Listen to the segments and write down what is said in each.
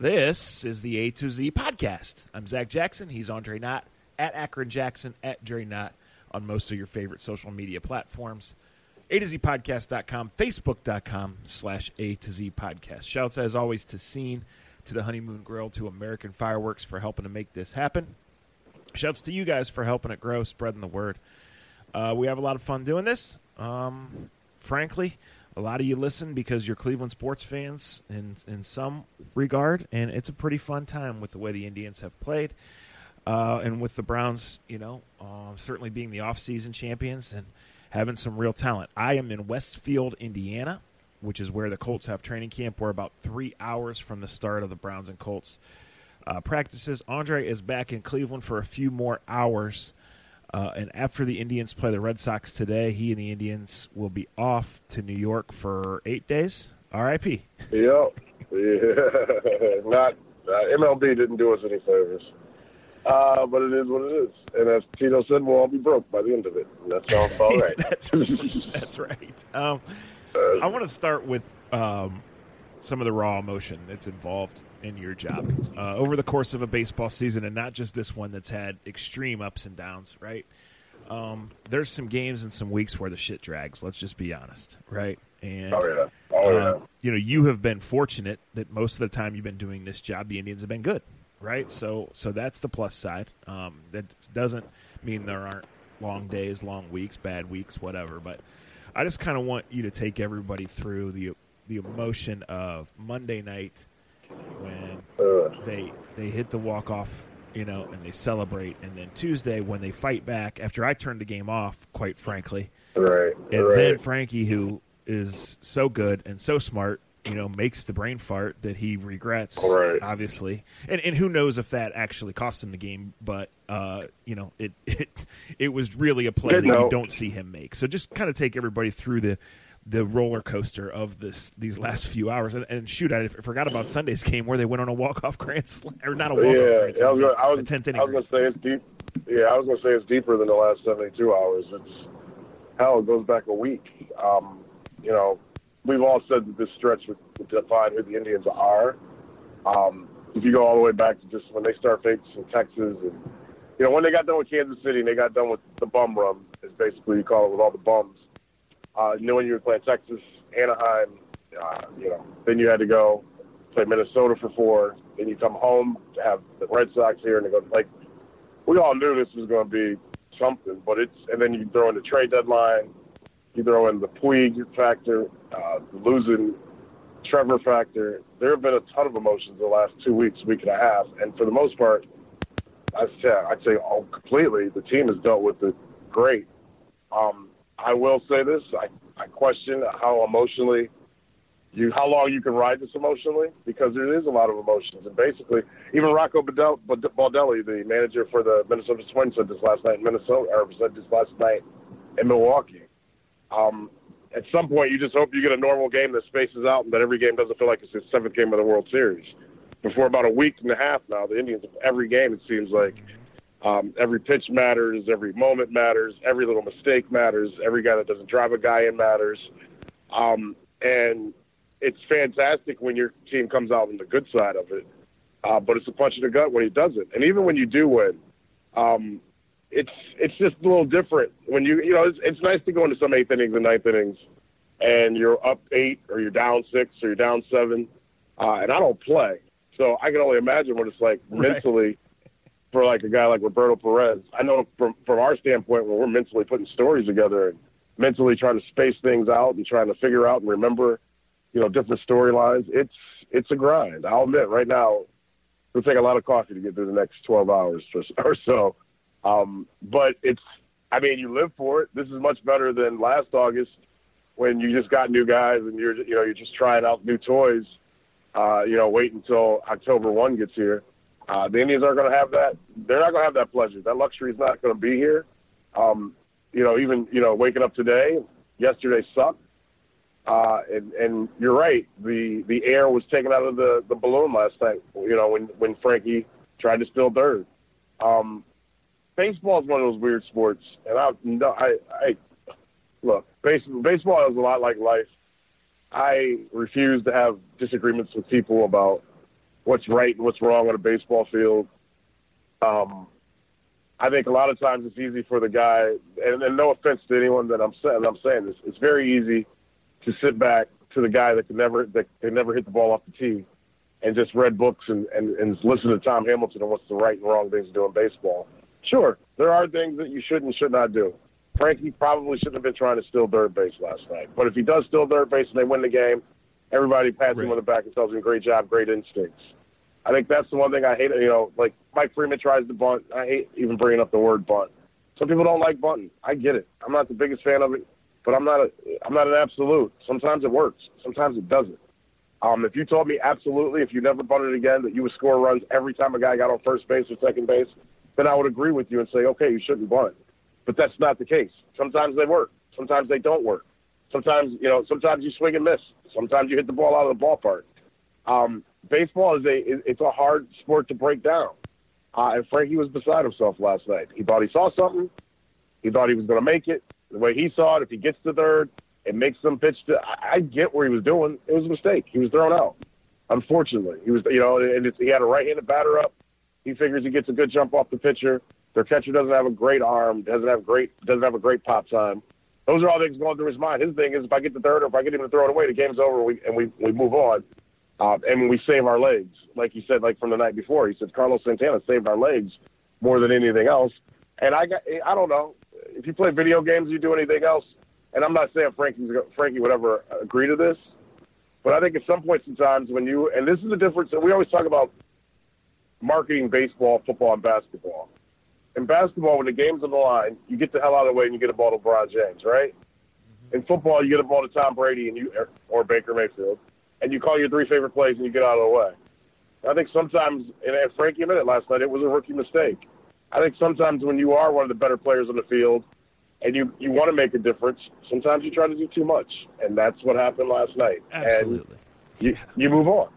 This is the A to Z podcast. I'm Zach Jackson. He's Andre Knott at Akron Jackson at Dre Knott on most of your favorite social media platforms. A to Z podcast.com, facebook.com slash A to Z podcast. Shouts as always to Scene, to the Honeymoon Grill, to American Fireworks for helping to make this happen. Shouts to you guys for helping it grow, spreading the word. Uh, we have a lot of fun doing this. Um, frankly, a lot of you listen because you're Cleveland sports fans in in some regard, and it's a pretty fun time with the way the Indians have played, uh, and with the Browns, you know, uh, certainly being the off-season champions and having some real talent. I am in Westfield, Indiana, which is where the Colts have training camp. We're about three hours from the start of the Browns and Colts uh, practices. Andre is back in Cleveland for a few more hours. Uh, and after the Indians play the Red Sox today, he and the Indians will be off to New York for eight days. R.I.P. Yep. Yeah. Not uh, MLB didn't do us any favors. Uh, but it is what it is. And as Tito said, we'll all be broke by the end of it. And that sounds about right. that's, that's right. Um, I want to start with um, some of the raw emotion that's involved in your job uh, over the course of a baseball season, and not just this one that's had extreme ups and downs, right? Um, there's some games and some weeks where the shit drags. Let's just be honest, right? And oh yeah, oh yeah. uh, you know, you have been fortunate that most of the time you've been doing this job, the Indians have been good, right? So, so that's the plus side. Um, that doesn't mean there aren't long days, long weeks, bad weeks, whatever. But I just kind of want you to take everybody through the the emotion of Monday night when Ugh. they they hit the walk off, you know, and they celebrate, and then Tuesday when they fight back after I turned the game off, quite frankly, Right. and right. then Frankie, who is so good and so smart, you know, makes the brain fart that he regrets, Right. obviously, and and who knows if that actually cost him the game, but uh, you know, it it it was really a play that you don't see him make. So just kind of take everybody through the. The roller coaster of this these last few hours, and, and shoot, I forgot about Sunday's game where they went on a walk off grand slam, or not a walk off yeah, grand yeah, I was, slam, gonna, I was, a tenth inning. I was going to say it's deep. Yeah, I was going to say it's deeper than the last 72 hours. It's hell, it goes back a week. Um, you know, we've all said that this stretch would, would define who the Indians are. Um, if you go all the way back to just when they start facing Texas and you know when they got done with Kansas City and they got done with the bum run, is basically you call it with all the bums. Uh, knowing you were playing Texas, Anaheim, uh, you know, then you had to go play Minnesota for four. Then you come home to have the Red Sox here, and they go like we all knew this was going to be something, but it's and then you throw in the trade deadline, you throw in the Puig factor, uh, losing Trevor factor. There have been a ton of emotions the last two weeks, week and a half, and for the most part, I'd say I'd say all completely the team has dealt with it great. Um, I will say this: I, I question how emotionally you how long you can ride this emotionally because there is a lot of emotions, and basically, even Rocco Baldelli, the manager for the Minnesota Twins, said this last night in Minnesota, or said this last night in Milwaukee. Um, at some point, you just hope you get a normal game that spaces out and that every game doesn't feel like it's the seventh game of the World Series. Before about a week and a half now, the Indians, every game, it seems like um, every pitch matters, every moment matters, every little mistake matters, every guy that doesn't drive a guy in matters. Um, and it's fantastic when your team comes out on the good side of it, uh, but it's a punch in the gut when he doesn't. And even when you do win, um, it's it's just a little different when you you know it's, it's nice to go into some eighth innings and ninth innings, and you're up eight or you're down six or you're down seven, uh, and I don't play, so I can only imagine what it's like Right. mentally for like a guy like Roberto Perez. I know from from our standpoint when we're mentally putting stories together and mentally trying to space things out and trying to figure out and remember, you know, different storylines. It's it's a grind. I'll admit right now, it'll take a lot of coffee to get through the next twelve hours or, so. Um, but it's, I mean, you live for it. This is much better than last August when you just got new guys and you're, you know, you're just trying out new toys. Uh, you know, wait until October one gets here. Uh, the Indians aren't going to have that. They're not going to have that pleasure. That luxury is not going to be here. Um, you know, even you know, waking up today, yesterday sucked. Uh, and, and you're right. The the air was taken out of the, the balloon last night. You know, when when Frankie tried to spill dirt. Um, baseball is one of those weird sports, and I no, I, I look. Base, baseball is a lot like life. I refuse to have disagreements with people about what's right and what's wrong on a baseball field. Um, I think a lot of times it's easy for the guy, and, and no offense to anyone that I'm saying, I'm saying this, it's very easy to sit back to the guy that can never that can never hit the ball off the tee, and just read books and, and, and listen to Tom Hamilton and what's the right and wrong things to do in baseball. Sure, there are things that you should and should not do. Frankie probably shouldn't have been trying to steal third base last night. But if he does steal third base and they win the game, everybody pats right. him on the back and tells him, "Great job, great instincts." I think that's the one thing I hate. You know, like Mike Freeman tries to bunt. I hate even bringing up the word bunt. Some people don't like bunting. I get it. I'm not the biggest fan of it, but I'm not a I'm not an absolute. Sometimes it works. Sometimes it doesn't. Um, if you told me absolutely, if you never bunted again, that you would score runs every time a guy got on first base or second base, then I would agree with you and say, okay, you shouldn't bunt. But that's not the case. Sometimes they work. Sometimes they don't work. Sometimes you know. Sometimes you swing and miss. Sometimes you hit the ball out of the ballpark. Um, baseball is a it's a hard sport to break down. Uh, and Frankie was beside himself last night. He thought he saw something. He thought he was going to make it. The way he saw it, if he gets to third, it makes them pitch to. I, I get where he was doing. It was a mistake. He was thrown out. Unfortunately, he was. You know, and it's, he had a right-handed batter up. He figures he gets a good jump off the pitcher. Their catcher doesn't have a great arm. Doesn't have great. Doesn't have a great pop time. Those are all things going through his mind. His thing is, if I get the third, or if I get him to throw it away, the game's over, and we and we, we move on uh, and we save our legs. Like you said, like from the night before, he said Carlos Santana saved our legs more than anything else. And I got, I don't know if you play video games, you do anything else. And I'm not saying Frankie's, Frankie would ever agree to this, but I think at some points in times when you, and this is the difference, that we always talk about marketing baseball, football, and basketball. In basketball, when the game's on the line, you get the hell out of the way and you get a ball to LeBron James, right? Mm-hmm. In football, you get a ball to Tom Brady and you or Baker Mayfield and you call your three favorite plays and you get out of the way. I think sometimes, and Frankie admitted last night, it was a rookie mistake. I think sometimes when you are one of the better players on the field and you, you want to make a difference, sometimes you try to do too much. And that's what happened last night. Absolutely. You, you move on.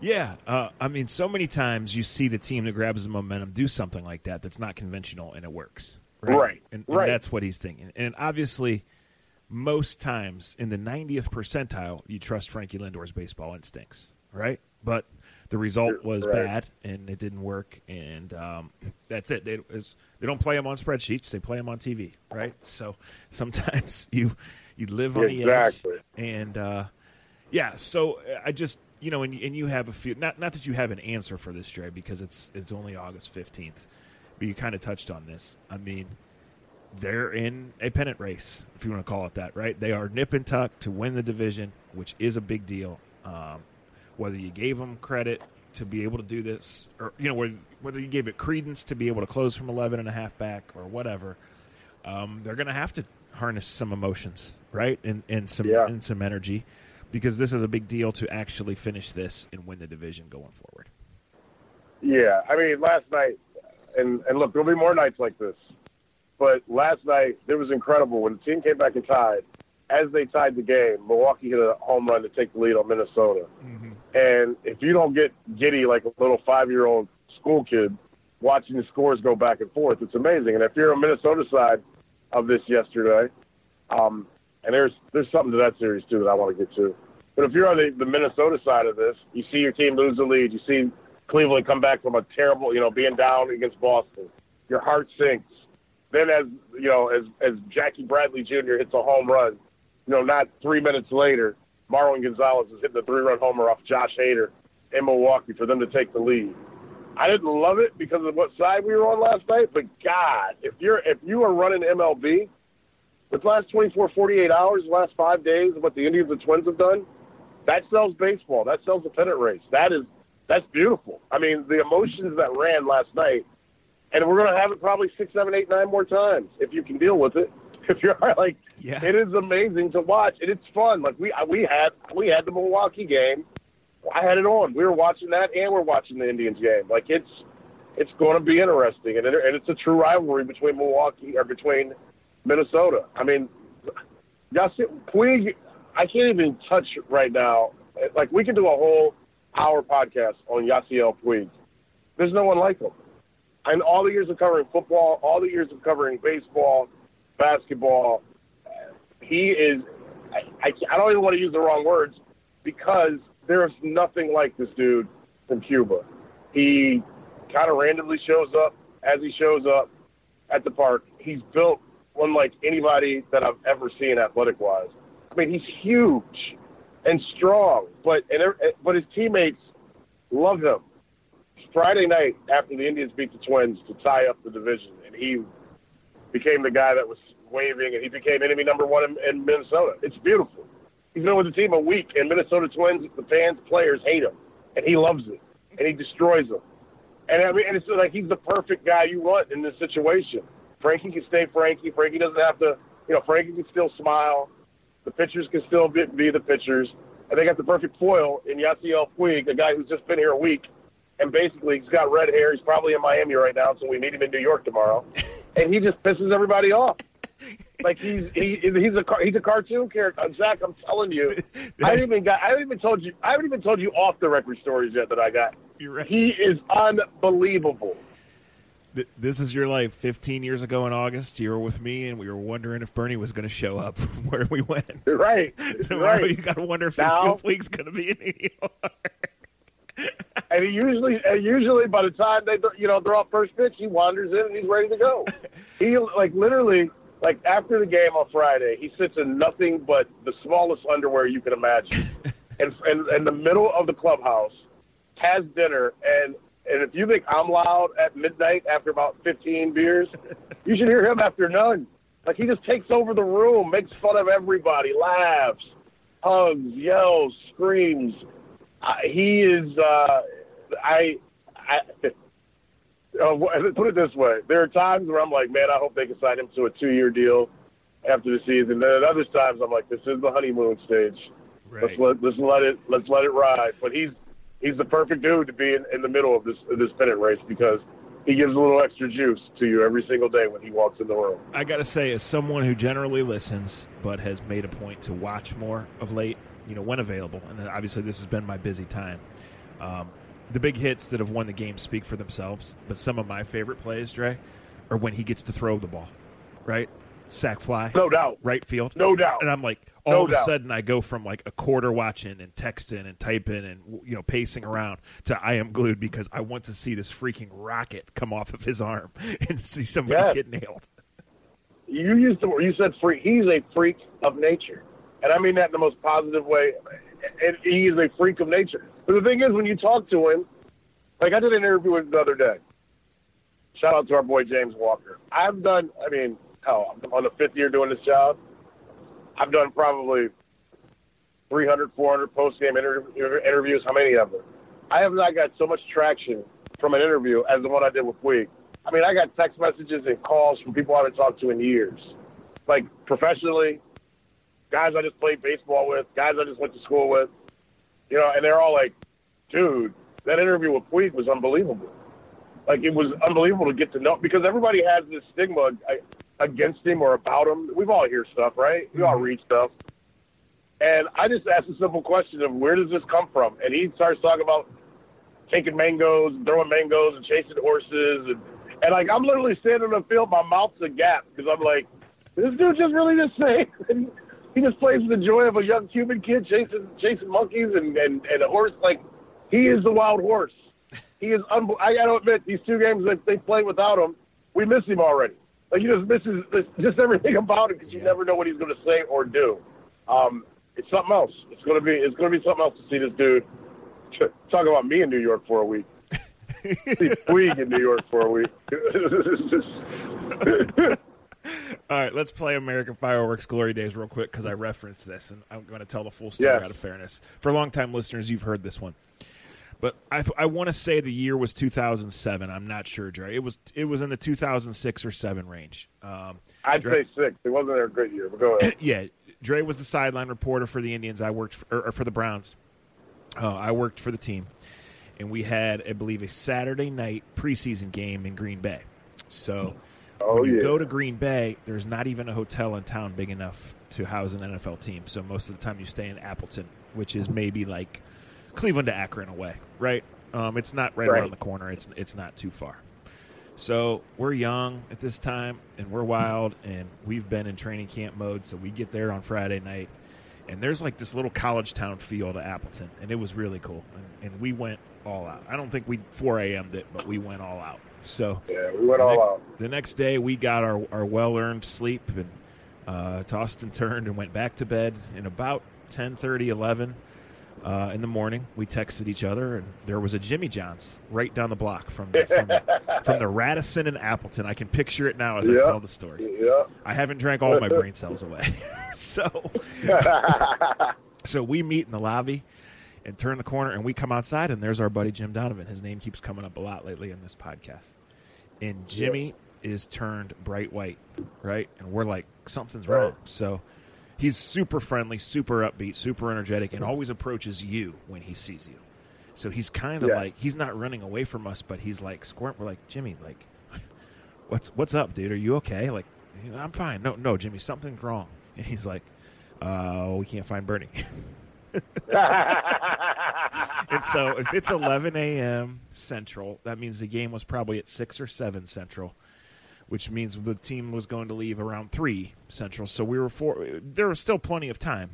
Yeah, uh, I mean, so many times you see the team that grabs the momentum do something like that that's not conventional and it works. Right. Right. And, and right. that's what he's thinking. And obviously, most times in the 90th percentile, you trust Frankie Lindor's baseball instincts, right? But the result was right. bad and it didn't work, and um, that's it. They, they don't play them on spreadsheets; they play them on TV, right? So sometimes you you live on exactly. the edge, and uh, yeah. So I just you know, and, and you have a few. Not not that you have an answer for this, Dre, because it's it's only August fifteenth, but you kind of touched on this. I mean they're in a pennant race, if you want to call it that, right? They are nip and tuck to win the division, which is a big deal. Um, whether you gave them credit to be able to do this, or you know, whether, whether you gave it credence to be able to close from 11 and a half back, or whatever, um, they're going to have to harness some emotions, right, and and some yeah. and some energy, because this is a big deal to actually finish this and win the division going forward. Yeah, I mean, last night, and and look, there'll be more nights like this. But last night, it was incredible. When the team came back and tied, as they tied the game, Milwaukee hit a home run to take the lead on Minnesota. Mm-hmm. And if you don't get giddy like a little five year old school kid watching the scores go back and forth, it's amazing. And if you're on Minnesota side of this yesterday, um, and there's there's something to that series too that I want to get to. But if you're on the, the Minnesota side of this, you see your team lose the lead. You see Cleveland come back from a terrible, you know, being down against Boston. Your heart sinks. Then as you know, as as Jackie Bradley Jr. hits a home run, you know, not three minutes later, Marwin Gonzalez is hitting a three-run homer off Josh Hader in Milwaukee for them to take the lead. I didn't love it because of what side we were on last night, but God, if you're if you are running MLB, with the last 24, 48 hours, the last five days, what the Indians and Twins have done, that sells baseball. That sells the pennant race. That is that's beautiful. I mean, the emotions that ran last night and we're going to have it probably six, seven, eight, nine more times if you can deal with it. If you're like, yeah. it is amazing to watch, and it's fun. Like we we had we had the Milwaukee game. I had it on. We were watching that, and we're watching the Indians game. Like it's it's going to be interesting, and it, and it's a true rivalry between Milwaukee or between Minnesota. I mean, Yasiel Puig, I can't even touch right now. Like we can do a whole hour podcast on Yasiel Puig. There's no one like him and all the years of covering football, all the years of covering baseball, basketball, he is. I, I, I don't even want to use the wrong words because there is nothing like this dude from Cuba. He kind of randomly shows up as he shows up at the park. He's built unlike anybody that I've ever seen athletic wise. I mean, he's huge and strong, but and but his teammates love him. Friday night after the Indians beat the Twins to tie up the division, and he became the guy that was waving, and he became enemy number one in, in Minnesota. It's beautiful. He's been with the team a week, and Minnesota Twins, the fans, players hate him, and he loves it, and he destroys them. And I mean, and it's like he's the perfect guy you want in this situation. Frankie can stay Frankie. Frankie doesn't have to, you know, Frankie can still smile. The pitchers can still be, be the pitchers. And they got the perfect foil in Yasiel Puig, a guy who's just been here a week. And basically, he's got red hair. He's probably in Miami right now, so we meet him in New York tomorrow. and he just pisses everybody off. Like he's he, he's a he's a cartoon character. Uh, Zach, I'm telling you, I haven't even got I haven't even told you I haven't even told you off the record stories yet that I got. You're right. He is unbelievable. This is your life. 15 years ago in August, you were with me, and we were wondering if Bernie was going to show up where we went. Right. Tomorrow, right. you got to wonder if Now- this week's going to be in New York. And he usually, and usually by the time they, you know, they're off first pitch, he wanders in and he's ready to go. he like literally, like after the game on Friday, he sits in nothing but the smallest underwear you can imagine, and and in the middle of the clubhouse, has dinner, and and if you think I'm loud at midnight after about 15 beers, you should hear him after none. Like he just takes over the room, makes fun of everybody, laughs, hugs, yells, screams. Uh, he is. Uh, I. I. Uh, put it this way: there are times where I'm like, man, I hope they can sign him to a two-year deal after the season. Then at other times, I'm like, this is the honeymoon stage. Let's let let's let it let's let it ride. But he's he's the perfect dude to be in, in the middle of this of this pennant race because he gives a little extra juice to you every single day when he walks in the room. I got to say, as someone who generally listens but has made a point to watch more of late, you know, when available, and obviously this has been my busy time. Um, the big hits that have won the game speak for themselves, but some of my favorite plays, Dre, are when he gets to throw the ball, right? Sack fly, No doubt, right field, no doubt. and I'm like, all No of a sudden, I go from like a quarter watching and texting and typing and you know pacing around to I am glued because I want to see this freaking rocket come off of his arm and see somebody Yes. get nailed. You used the word you said freak. He's a freak of nature, and I mean that in the most positive way. He is a freak of nature. But the thing is, when you talk to him, like I did an interview with him the other day. Shout out to our boy James Walker. I've done. I mean, hell, I'm on the fifth year doing this job. I've done probably 300, 400 post game inter- interviews. How many of them? I have not got so much traction from an interview as the one I did with Puig. I mean, I got text messages and calls from people I haven't talked to in years, like professionally, guys I just played baseball with, guys I just went to school with, you know, and they're all like, "Dude, that interview with Puig was unbelievable. Like it was unbelievable to get to know because everybody has this stigma against him or about him. We've all hear stuff, right? We all mm-hmm. read stuff." And I just asked a simple question of where does this come from? And he starts talking about taking mangoes, and throwing mangoes, and chasing horses, and and like I'm literally standing in the field, my mouth's a gap because I'm like, this dude just really just saying. He just plays with the joy of a young Cuban kid chasing chasing monkeys and and, and a horse. Like he is the wild horse. He is. Unbe- I got to admit, these two games that they played without him, we miss him already. Like you just misses just everything about it because you never know what he's going to say or do. Um, it's something else. It's gonna be it's gonna be something else to see this dude talk about me in New York for a week. see Puig in New York for a week. All right, let's play American Fireworks Glory Days real quick because I referenced this, and I'm going to tell the full story out of fairness. For longtime listeners, you've heard this one, but I, I want to say the year was 2007. I'm not sure, Dre. It was it was in the 2006 or seven range. Um, I'd Dre- say six. It wasn't a great year, but go ahead. yeah, Dre was the sideline reporter for the Indians. I worked for, or, or for the Browns. Uh, I worked for the team, and we had, I believe, a Saturday night preseason game in Green Bay. So Oh when you yeah. go to Green Bay, there's not even a hotel in town big enough to house an NFL team. So most of the time, you stay in Appleton, which is maybe like Cleveland to Akron away, right? Um, it's not right, Right. around the corner. It's it's not too far. So we're young at this time, and we're wild, and we've been in training camp mode. So we get there on Friday night, and there's like this little college town feel to Appleton, and it was really cool. And, and we went all out. I don't think we 4 a.m. it, but we went all out. So yeah, we went all out. The next day, we got our, our well earned sleep and uh, tossed and turned and went back to bed. And about 10:30, 11 uh, in the morning, we texted each other, and there was a Jimmy John's right down the block from the, from, the, from the Radisson and Appleton. I can picture it now as Yeah. I tell the story. Yeah. I haven't drank all my brain cells away, so so we meet in the lobby and turn the corner, and we come outside, and there's our buddy Jim Donovan. His name keeps coming up a lot lately in this podcast. And Jimmy is turned bright white, right? And we're like, something's Right. wrong. So he's super friendly, super upbeat, super energetic, and always approaches you when he sees you. So he's kind of Yeah. like he's not running away from us, but he's like squirm. We're like Jimmy, like, what's what's up, dude? Are you okay? Like, I'm fine. No, no, Jimmy, something's wrong. And he's like, uh, we can't find Bernie. and so if it's 11 a.m. Central, that means the game was probably at 6 or 7 Central, which means the team was going to leave around 3 Central. So we were four. there was still plenty of time.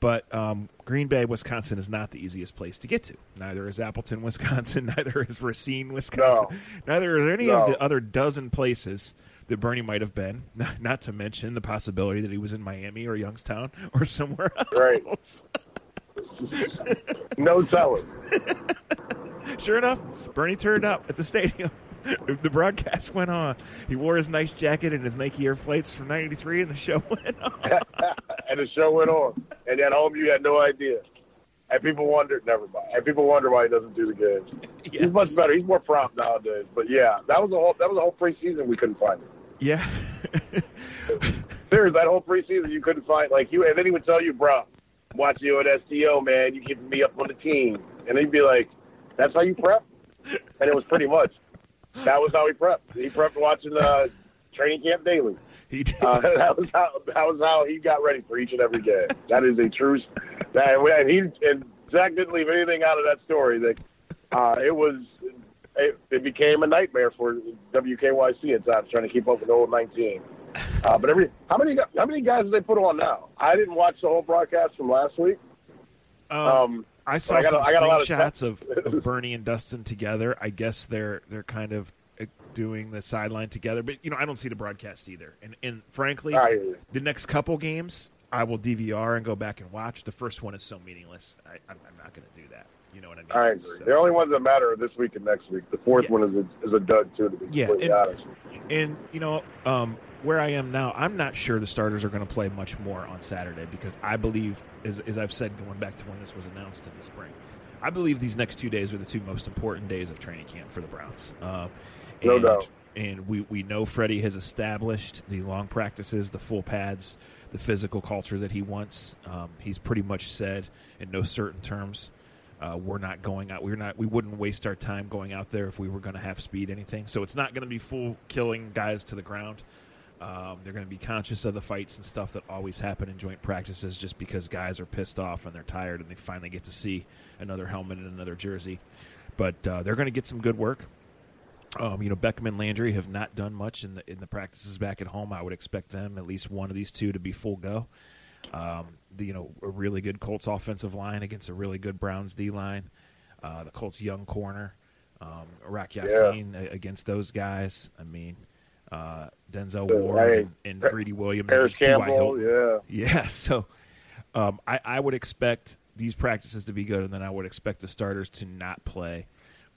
But um, Green Bay, Wisconsin is not the easiest place to get to. Neither is Appleton, Wisconsin. Neither is Racine, Wisconsin. Neither is any of the other dozen places that Bernie might have been. Not, not to mention the possibility that he was in Miami or Youngstown or somewhere else. Right. No telling. Sure enough, Bernie turned up at the stadium. The broadcast went on. He wore his nice jacket and his Nike Air Flights from '93, and the show went on. and the show went on. And at home, you had no idea. And people wondered, never mind. And people wonder why he doesn't do the games. He's much better. He's more prompt nowadays. But yeah, that was a whole that was a whole preseason we couldn't find him. Yeah, Seriously, that whole preseason you couldn't find like you. And then he would tell you, bro, watch you at STO, man. You keeping me up on the team. And he'd be like, that's how you prep. And it was pretty much that was how he prepped. He prepped watching uh, training camp daily. he did. Uh, that was how that was how he got ready for each and every game. That is a true. That and he and Zach didn't leave anything out of that story. That uh, it was. It, it became a nightmare for WKYC at times trying to keep up with the old 19. Uh, but every how many how many guys did they put on now? I didn't watch the whole broadcast from last week. Um, Um, I saw I got some I got of screenshots of, of Bernie and Dustin together. I guess they're they're kind of uh, doing the sideline together, but you know I don't see the broadcast either. And and frankly, the next couple games I will DVR and go back and watch. The first one is so meaningless. I, I'm, I'm not going to do that. You know what I mean? I agree. So- The only ones that matter are this week and next week. The fourth Yes. one is a, is a dud too. To be Yeah, completely and- honest. And you know, um, where I am now, I'm not sure the starters are going to play much more on Saturday because I believe, as, as I've said, going back to when this was announced in the spring, I believe these next two days are the two most important days of training camp for the Browns. Uh, No and, doubt. And we we know Freddie has established the long practices, the full pads, the physical culture that he wants. Um, he's pretty much said in no certain terms. Uh, we're not going out. We're not. We wouldn't waste our time going out there if we were going to have speed anything. So it's not going to be full killing guys to the ground. Um, they're going to be conscious of the fights and stuff that always happen in joint practices, just because guys are pissed off and they're tired and they finally get to see another helmet and another jersey. But uh, they're going to get some good work. Um, you know, Beckham and Landry have not done much in the in the practices back at home. I would expect them at least one of these two to be full go. Um, the, you know, a really good Colts offensive line against a really good Browns D line. Uh, the Colts young corner, um, Rock Ya-Sin a- against those guys. I mean, uh, Denzel Ward hey, and, and Greedy Williams Parris against T.Y. Campbell, yeah. Yeah, so um, I, I would expect these practices to be good, and then I would expect the starters to not play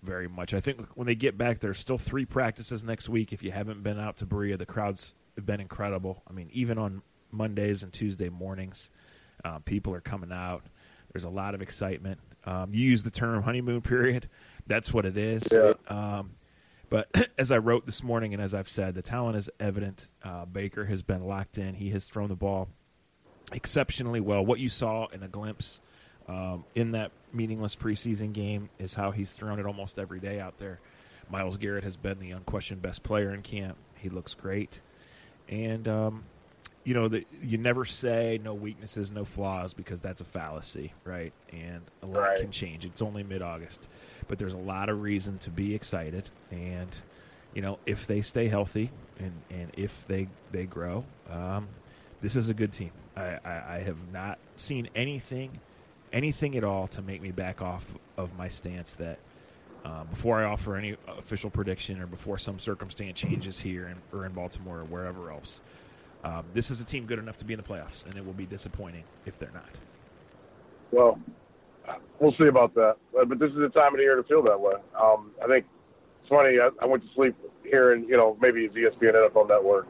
very much. I think when they get back, there's still three practices next week. If you haven't been out to Berea, the crowds have been incredible. I mean, even on Mondays and Tuesday mornings, uh, people are coming out. There's a lot of excitement. Um, you use the term honeymoon period. That's what it is. Yeah. Um, but as I wrote this morning, and as I've said, the talent is evident. Uh, Baker has been locked in. He has thrown the ball exceptionally well. What you saw in a glimpse um, in that meaningless preseason game is how he's thrown it almost every day out there. Myles Garrett has been the unquestioned best player in camp. He looks great, and um, you know the, you never say no weaknesses, no flaws because that's a fallacy, right? And a lot Right. can change. It's only mid-August, but there's a lot of reason to be excited, and you know if they stay healthy and and if they they grow, um, this is a good team. I, I, I have not seen anything, anything at all to make me back off of my stance that Uh, before I offer any official prediction or before some circumstance changes here in, or in Baltimore or wherever else, um, this is a team good enough to be in the playoffs, and it will be disappointing if they're not. Well, we'll see about that. But this is the time of the year to feel that way. Um, I think it's funny. I, I went to sleep hearing, you know, maybe it's ESPN NFL Network.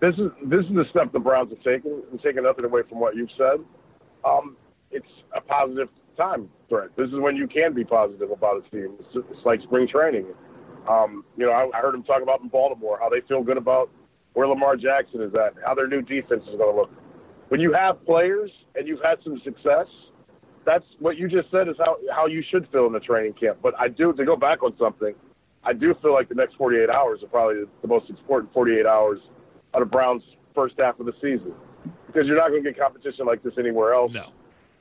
This is this is the step the Browns have taken, and taking nothing away from what you've said. Um, it's a positive time threat. This is when you can be positive about a team. It's, it's like spring training. Um, you know, I, I heard him talk about in Baltimore how they feel good about where Lamar Jackson is at, how their new defense is going to look. When you have players and you've had some success, that's what you just said is how how you should feel in the training camp. But I do to go back on something. I do feel like the next 48 hours are probably the most important 48 hours out of Browns' first half of the season because you're not going to get competition like this anywhere else. No.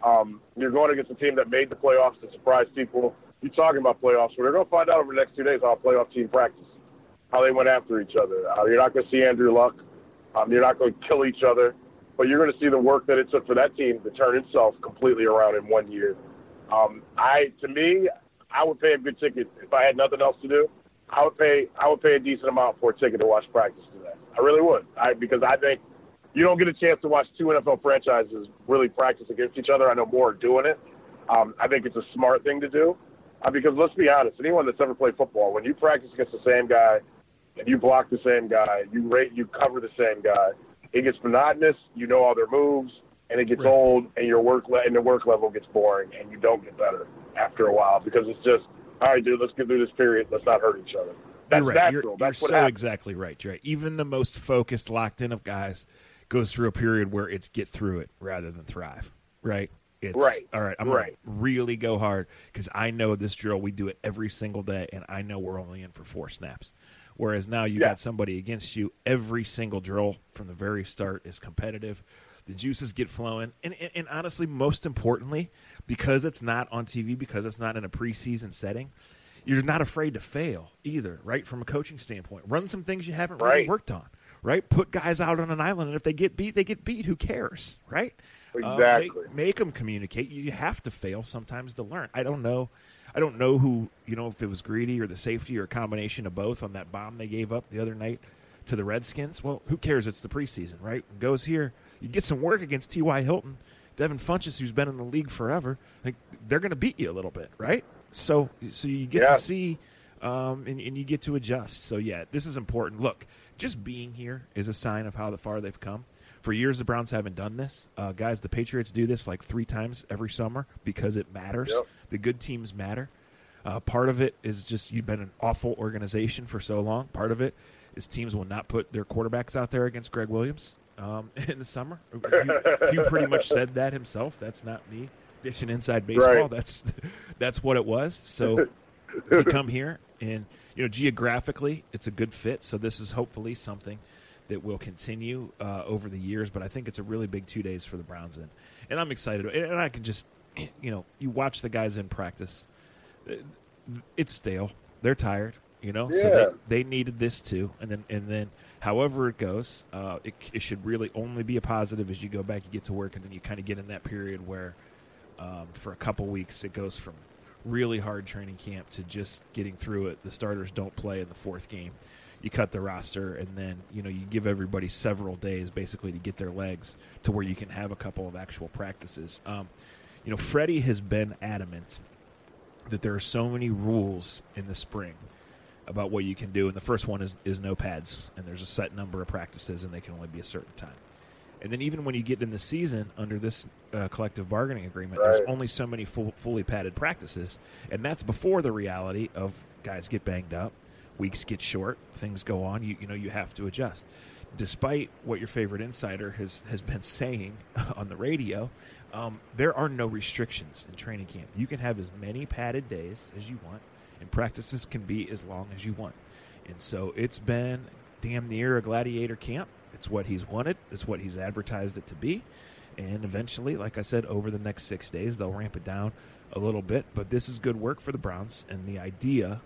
Um, you're going against a team that made the playoffs to surprise people. You're talking about playoffs, but they're going to find out over the next two days how a playoff team practice, how they went after each other. Uh, you're not going to see Andrew Luck. Um, you're not going to kill each other, but you're going to see the work that it took for that team to turn itself completely around in one year. Um, I, to me, I would pay a good ticket if I had nothing else to do. I would pay, I would pay a decent amount for a ticket to watch practice today. I really would, I, because I think you don't get a chance to watch two NFL franchises really practice against each other. I know more are doing it. Um, I think it's a smart thing to do uh, because let's be honest, anyone that's ever played football, when you practice against the same guy and you block the same guy, you rate, you cover the same guy, it gets monotonous. You know all their moves, and it gets Right. old, and your work le- and the work level gets boring, and you don't get better after a while because it's just all right, dude. Let's get through this period. Let's not hurt each other. That's you're right. natural. You're, That's you're what so happens. exactly right, Dre. Even the most focused, locked in of guys goes through a period where it's get through it rather than thrive. Right. It's, Right. All right. I'm Right. gonna really go hard because I know this drill. We do it every single day, and I know we're only in for four snaps. Whereas now you Yeah. got somebody against you. Every single drill from the very start is competitive. The juices get flowing, and, and, and honestly, most importantly, because it's not on TV, because it's not in a preseason setting, you're not afraid to fail either, right? From a coaching standpoint, run some things you haven't really worked on, right? Put guys out on an island, and if they get beat, they get beat. Who cares, right? Uh, Exactly. make, make them communicate. You have to fail sometimes to learn. I don't know. I don't know who you know if it was greedy or the safety or a combination of both on that bomb they gave up the other night to the Redskins. Well, who cares? It's the preseason, right? Goes here. You get some work against T.Y. Hilton, Devin Funchess, who's been in the league forever. Like they're going to beat you a little bit, right? So, so you get Yeah. to see, um, and, and you get to adjust. So yeah, this is important. Look, just being here is a sign of how far they've come. For years, the Browns haven't done this. Uh, guys, the Patriots do this like three times every summer because it matters. Yep. The good teams matter. Uh, part of it is just you've been an awful organization for so long. Part of it is teams will not put their quarterbacks out there against Gregg Williams um, in the summer. Hue, Hue pretty much said that himself. That's not me dishing inside baseball. Right. That's that's what it was. So you come here, and you know geographically, it's a good fit. So this is hopefully something that will continue uh, over the years. But I think it's a really big two days for the Browns, and and I'm excited. And and I can just, you know, you watch the guys in practice. It's stale. They're tired. You know, so they, they needed this too, and then and then however it goes, uh, it, it should really only be a positive as you go back, you get to work, and then you kind of get in that period where um, for a couple weeks it goes from really hard training camp to just getting through it. The starters don't play in the fourth game. You cut the roster, and then you know you give everybody several days basically to get their legs to where you can have a couple of actual practices. Um, you know, Freddie has been adamant that there are so many rules in the spring about what you can do, and the first one is is no pads, and there's a set number of practices, and they can only be a certain time. And then even when you get in the season under this uh, collective bargaining agreement, there's only so many full, fully padded practices, and that's before the reality of guys get banged up, weeks get short, things go on. You you know you have to adjust. Despite what your favorite insider has has been saying on the radio, um, there are no restrictions in training camp. You can have as many padded days as you want, and practices can be as long as you want. And so it's been damn near a gladiator camp. It's what he's wanted. It's what he's advertised it to be. And eventually, like I said, over the next six days, they'll ramp it down a little bit. But this is good work for the Browns, and the idea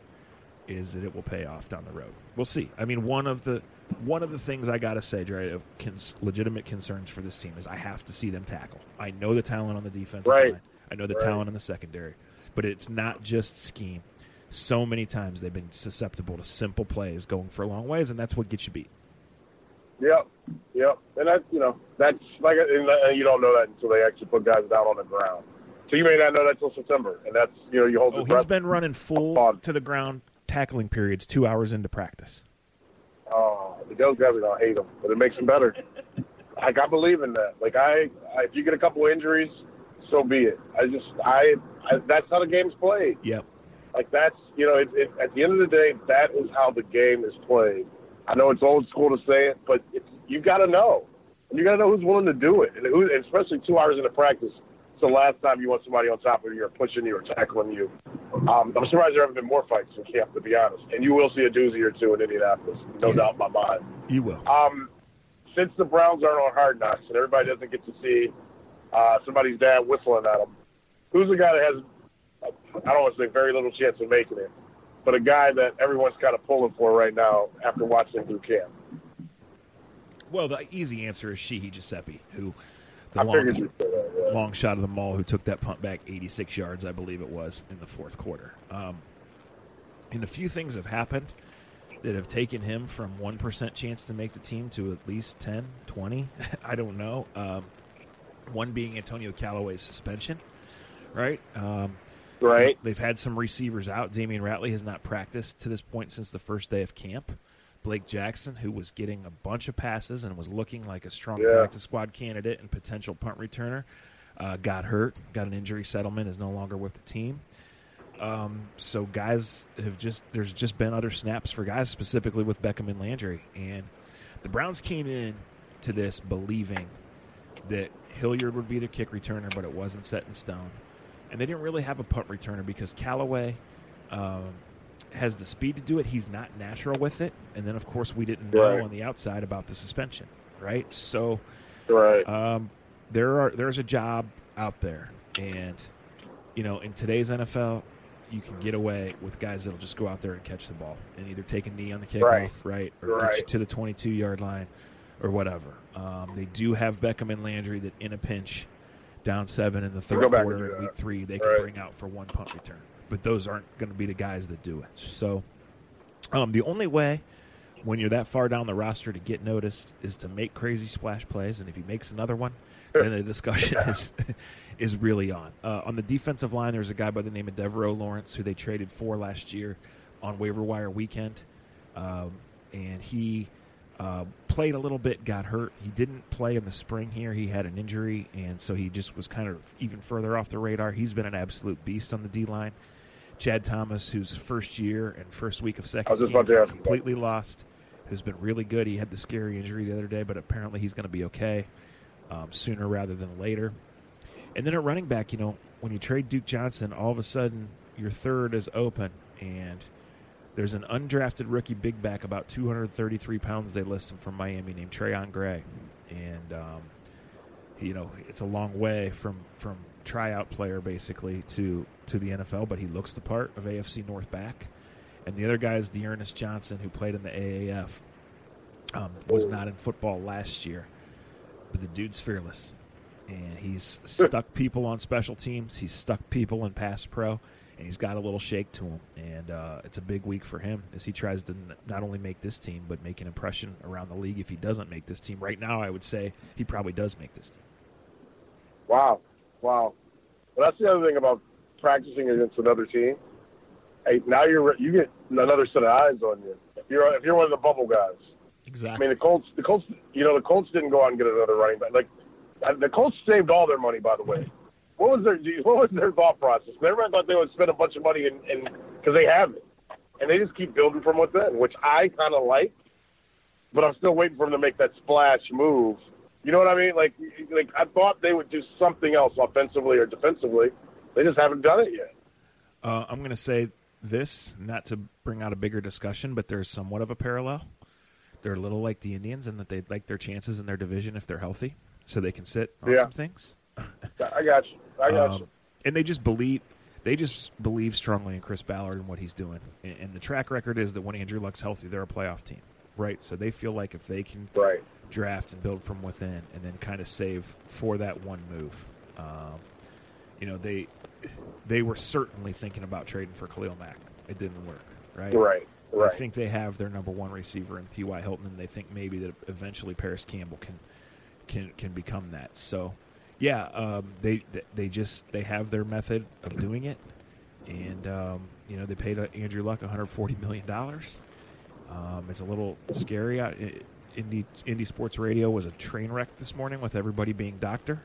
is that it will pay off down the road. We'll see. I mean, one of the one of the things I gotta say, Dre, of cons- legitimate concerns for this team is I have to see them tackle. I know the talent on the defensive Right. line. I know the Right. talent in the secondary, but it's not just scheme. so many times they've been susceptible to simple plays going for long ways, and that's what gets you beat. Yep, yep, and that's you know that's like and uh, you don't know that until they actually put guys down on the ground. So you may not know that till September, and that's you know you hold. Oh, he's been running full to the ground tackling periods two hours into practice. Oh, those guys are gonna hate them, but it makes them better. like I believe in that. Like I, I, if you get a couple injuries, so be it. I just, I, I that's how the game's played. Yep. Like that's, you know, it, it, at the end of the day, that is how the game is played. I know it's old school to say it, but it's, you got to know, and you got to know who's willing to do it, and who, especially two hours into practice. It's the last time you want somebody on top of you or pushing you or tackling you. Um, I'm surprised there haven't been more fights in camp, to be honest. And you will see a doozy or two in Indianapolis, no yeah. doubt in my mind. You will. Um, since the Browns aren't on Hard Knocks and everybody doesn't get to see uh, somebody's dad whistling at them, who's the guy that has, I don't want to say very little chance of making it, but a guy that everyone's kind of pulling for right now after watching through camp? Well, the easy answer is Sheehy-Guiseppi, who the longest, that, long shot of them all, who took that punt back 86 yards, I believe it was, in the fourth quarter. Um, and a few things have happened that have taken him from 1% chance to make the team to at least 10, 20. I don't know. Um, one being Antonio Callaway's suspension, right? Um, right. They've had some receivers out. Damion Ratley has not practiced to this point since the first day of camp. Blake Jackson, who was getting a bunch of passes and was looking like a strong yeah. practice squad candidate and potential punt returner, uh, got hurt, got an injury settlement, is no longer with the team. Um, so guys have just there's just been other snaps for guys specifically with Beckham and Landry, and the Browns came in to this believing that Hilliard would be the kick returner, but it wasn't set in stone, and they didn't really have a punt returner because Callaway um, has the speed to do it. He's not natural with it, and then of course we didn't know right. on the outside about the suspension, right? So, right, um, there are there's a job out there, and you know in today's NFL you can get away with guys that'll just go out there and catch the ball and either take a knee on the kickoff, right, right or right. get you to the 22 yard line or whatever. Um, they do have Beckham and Landry that in a pinch, down seven in the third quarter in week three, they can bring out for one punt return. But those aren't going to be the guys that do it. So um, the only way when you're that far down the roster to get noticed is to make crazy splash plays, and if he makes another one, then the discussion is is really on. Uh, on the defensive line, there's a guy by the name of Devaroe Lawrence who they traded for last year on waiver wire weekend, um, and he uh, played a little bit, got hurt. He didn't play in the spring here. He had an injury, and so he just was kind of even further off the radar. He's been an absolute beast on the D line. Chad Thomas, whose first year and first week of second team completely lost, who's been really good. He had the scary injury the other day, but apparently he's going to be okay um, sooner rather than later. And then at running back, you know, when you trade Duke Johnson, all of a sudden your third is open, and there's an undrafted rookie big back, about 233 pounds. They list him from Miami, named Trayone Gray, and um, you know it's a long way from from tryout player basically to to the NFL, but he looks the part of AFC North back. And the other guy is D'Ernest Johnson, who played in the AAF. Um, was not in football last year, but the dude's fearless and he's stuck people on special teams. He's stuck people in pass pro, and he's got a little shake to him. And uh, it's a big week for him as he tries to n- not only make this team, but make an impression around the league. If he doesn't make this team right now, I would say he probably does make this team. Wow, wow. Well, that's the other thing about practicing against another team. Hey, now you're you get another set of eyes on you. If you're if you're one of the bubble guys. Exactly. I mean, the Colts, the Colts, you know, the Colts didn't go out and get another running back. Like uh, the Colts saved all their money, by the way. What was their what was their thought process? Everyone thought they would spend a bunch of money and because they have it, and they just keep building from within, which I kind of like. But I'm still waiting for them to make that splash move. You know what I mean? Like, like I thought they would do something else offensively or defensively. They just haven't done it yet. Uh, I'm going to say this, not to bring out a bigger discussion, but there's somewhat of a parallel. They're a little like the Indians in that they like their chances in their division if they're healthy so they can sit on yeah. some things. I got you. I got um, you. And they just believe they just believe strongly in Chris Ballard and what he's doing. And, and, the track record is that when Andrew Luck's healthy, they're a playoff team, right? So they feel like if they can right. Draft and build from within, and then kind of save for that one move, um, you know they they were certainly thinking about trading for Khalil Mack It didn't work, right? Right. Right. I think they have their number one receiver in T.Y. Hilton, and they think maybe that eventually Parris Campbell can can can become that. So, yeah, um, they they just they have their method of doing it, and um, you know they paid Andrew Luck 140 million dollars. Um, it's a little scary. Indy Indy Sports Radio was a train wreck this morning with everybody being doctor.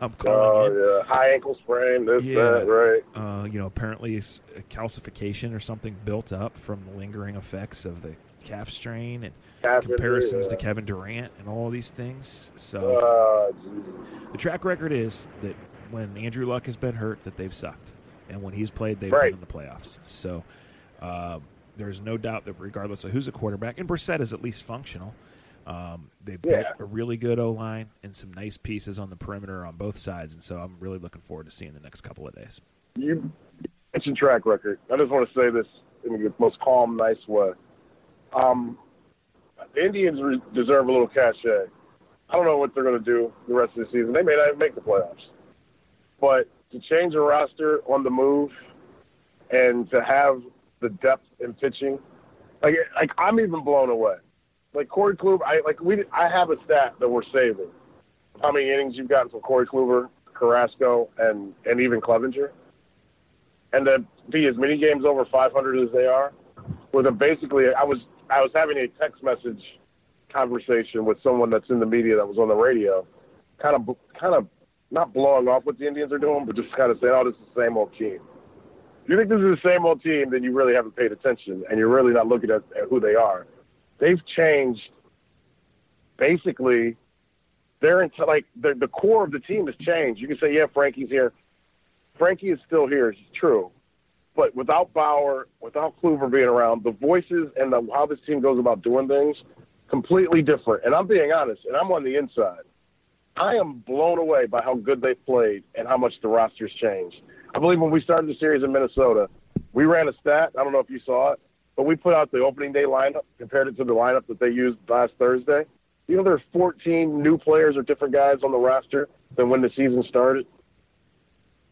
I'm calling oh in. yeah, high ankle sprain. This yeah, that right. Uh, you know, apparently calcification or something built up from the lingering effects of the calf strain and comparisons yeah. to Kevin Durant and all these things. So uh, the track record is that when Andrew Luck has been hurt, that they've sucked, and when he's played, they've right. been in the playoffs. So. Um, there's no doubt that regardless of who's a quarterback, and Brissett is at least functional. Um, they've yeah. built a really good O line and some nice pieces on the perimeter on both sides, and so I'm really looking forward to seeing the next couple of days. You mentioned track record. I just want to say this in the most calm, nice way. Um, the Indians re- deserve a little cachet. I don't know what they're going to do the rest of the season. They may not even make the playoffs, but to change a roster on the move and to have the depth in pitching. Like, like I'm even blown away. Like Corey Kluber, I like we. I have a stat that we're saving. How many innings you've gotten from Corey Kluber, Carrasco, and and even Clevinger, and to be as many games over 500 as they are, with a basically, I was I was having a text message conversation with someone that's in the media that was on the radio, kind of kind of not blowing off what the Indians are doing, but just kind of saying, "Oh, this is the same old team." If you think this is the same old team, then you really haven't paid attention and you're really not looking at, at who they are. They've changed basically they're into like the the core of the team has changed. You can say, yeah, Frankie's here. Frankie is still here. It's true, but without Bauer, without Kluber being around, the voices and the, how this team goes about doing things completely different. And I'm being honest, and I'm on the inside. I am blown away by how good they played and how much the roster's changed. I believe when we started the series in Minnesota, we ran a stat. I don't know if you saw it, but we put out the opening day lineup, compared it to the lineup that they used last Thursday. You know, there there's 14 new players or different guys on the roster than when the season started.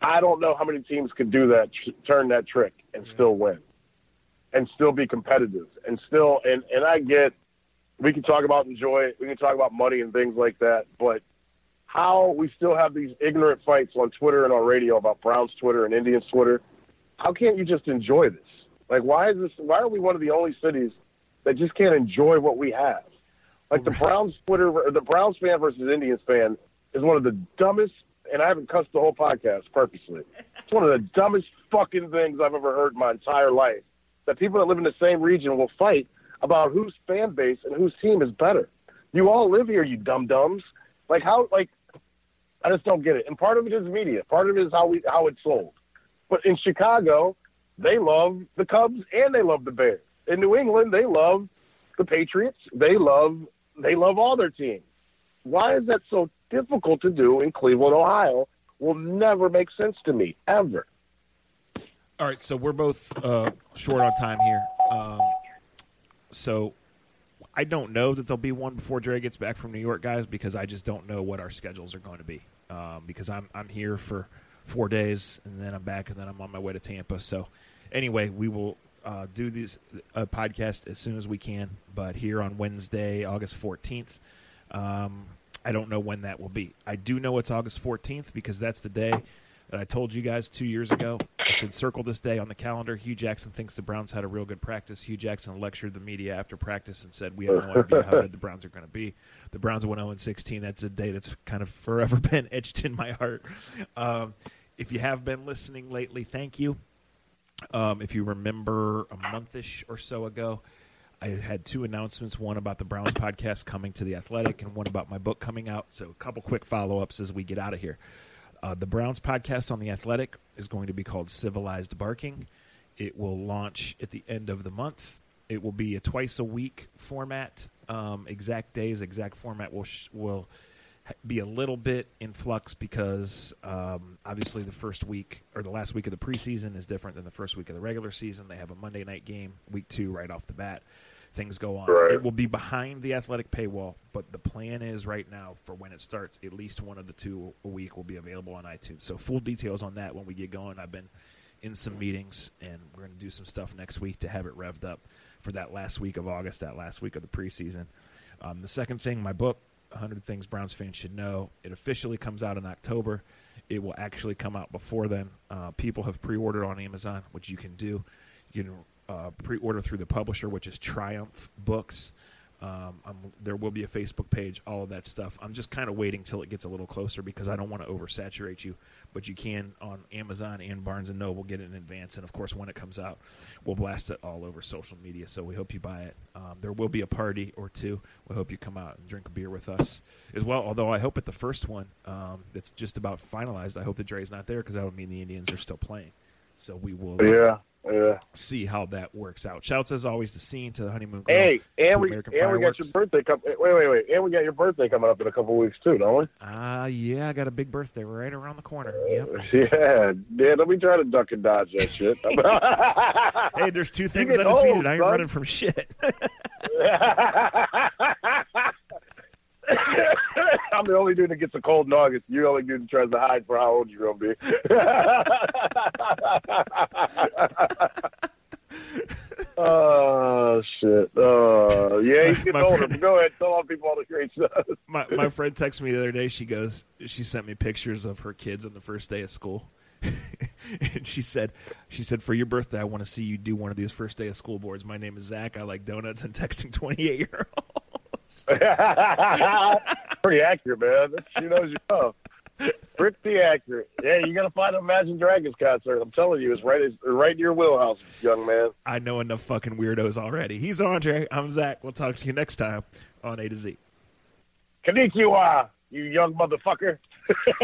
I don't know how many teams could do that, turn that trick, and still win, and still be competitive, and still. And and I get, we can talk about enjoy, we can talk about money and things like that, but how we still have these ignorant fights on Twitter and on radio about Browns Twitter and Indians Twitter. How can't you just enjoy this? Like, why is this? Why are we one of the only cities that just can't enjoy what we have? Like the Browns Twitter, the Browns fan versus Indians fan is one of the dumbest. And I haven't cussed the whole podcast purposely. It's one of the dumbest fucking things I've ever heard in my entire life. That people that live in the same region will fight about whose fan base and whose team is better. You all live here, you dumb dumbs. Like how? Like I just don't get it. And part of it is media. Part of it is how we how it's sold. But in Chicago, they love the Cubs and they love the Bears. In New England, they love the Patriots. They love they love all their teams. Why is that so difficult to do in Cleveland, Ohio? Will never make sense to me ever. All right, so we're both uh, short on time here. Um, so I don't know that there'll be one before Dre gets back from New York, guys, because I just don't know what our schedules are going to be. Um, because I'm I'm here for four days, and then I'm back, and then I'm on my way to Tampa. So, anyway, we will uh, do this uh, podcast as soon as we can. But here on Wednesday, August 14th, um, I don't know when that will be. I do know it's August 14th because that's the day that I told you guys two years ago. I said, circle this day on the calendar. Hue Jackson thinks the Browns had a real good practice. Hue Jackson lectured the media after practice and said, We have no idea how good the Browns are going to be. The Browns went 0 16. That's a day that's kind of forever been etched in my heart. Um, if you have been listening lately, thank you. Um, if you remember a monthish or so ago, I had two announcements one about the Browns podcast coming to the Athletic, and one about my book coming out. So, a couple quick follow ups as we get out of here. Uh, the Browns podcast on The Athletic is going to be called Civilized Barking. It will launch at the end of the month. It will be a twice a week format. Um, exact days, exact format will sh- will be a little bit in flux because um, obviously the first week or the last week of the preseason is different than the first week of the regular season. They have a Monday night game, week two, right off the bat things go on. Right. It will be behind the athletic paywall, but the plan is right now for when it starts, at least one of the two a week will be available on iTunes. So full details on that when we get going. I've been in some meetings, and we're going to do some stuff next week to have it revved up for that last week of August, that last week of the preseason. Um, the second thing, my book, 100 Things Browns Fans Should Know, it officially comes out in October. It will actually come out before then. Uh, people have pre ordered on Amazon, which you can do. You can uh, pre order through the publisher, which is Triumph Books. Um, there will be a Facebook page, all of that stuff. I'm just kind of waiting till it gets a little closer because I don't want to oversaturate you. But you can on Amazon and Barnes and Noble get it in advance, and of course, when it comes out, we'll blast it all over social media. So we hope you buy it. Um, there will be a party or two. We hope you come out and drink a beer with us as well. Although I hope at the first one um, that's just about finalized, I hope that Dre's not there because that would mean the Indians are still playing. So we will. Yeah. Yeah. See how that works out. Shouts as always to scene to the honeymoon. Girl, hey, and we American and we got your birthday. Com- wait, wait, wait, and we got your birthday coming up in a couple weeks too, don't we? Ah, uh, yeah, I got a big birthday right around the corner. Yep. Uh, yeah, yeah. Let me try to duck and dodge that shit. hey, there's two things undefeated. Old, I ain't son. running from shit. I'm the only dude that gets a cold in August. You're the only dude that tries to hide for how old you're gonna be. oh shit! Oh yeah, he's getting older. Friend, go ahead, tell all people all the great stuff. My my friend texted me the other day. She goes, she sent me pictures of her kids on the first day of school. and she said, she said, for your birthday, I want to see you do one of these first day of school boards. My name is Zach. I like donuts and texting 28 year olds. Pretty accurate, man. She knows you know. Pretty accurate. Yeah, you're gonna find an Imagine Dragons concert. I'm telling you, it's right, it's right in your wheelhouse, young man. I know enough fucking weirdos already. He's Andre. I'm Zach. We'll talk to you next time on A to Z. Konnichiwa, you young motherfucker.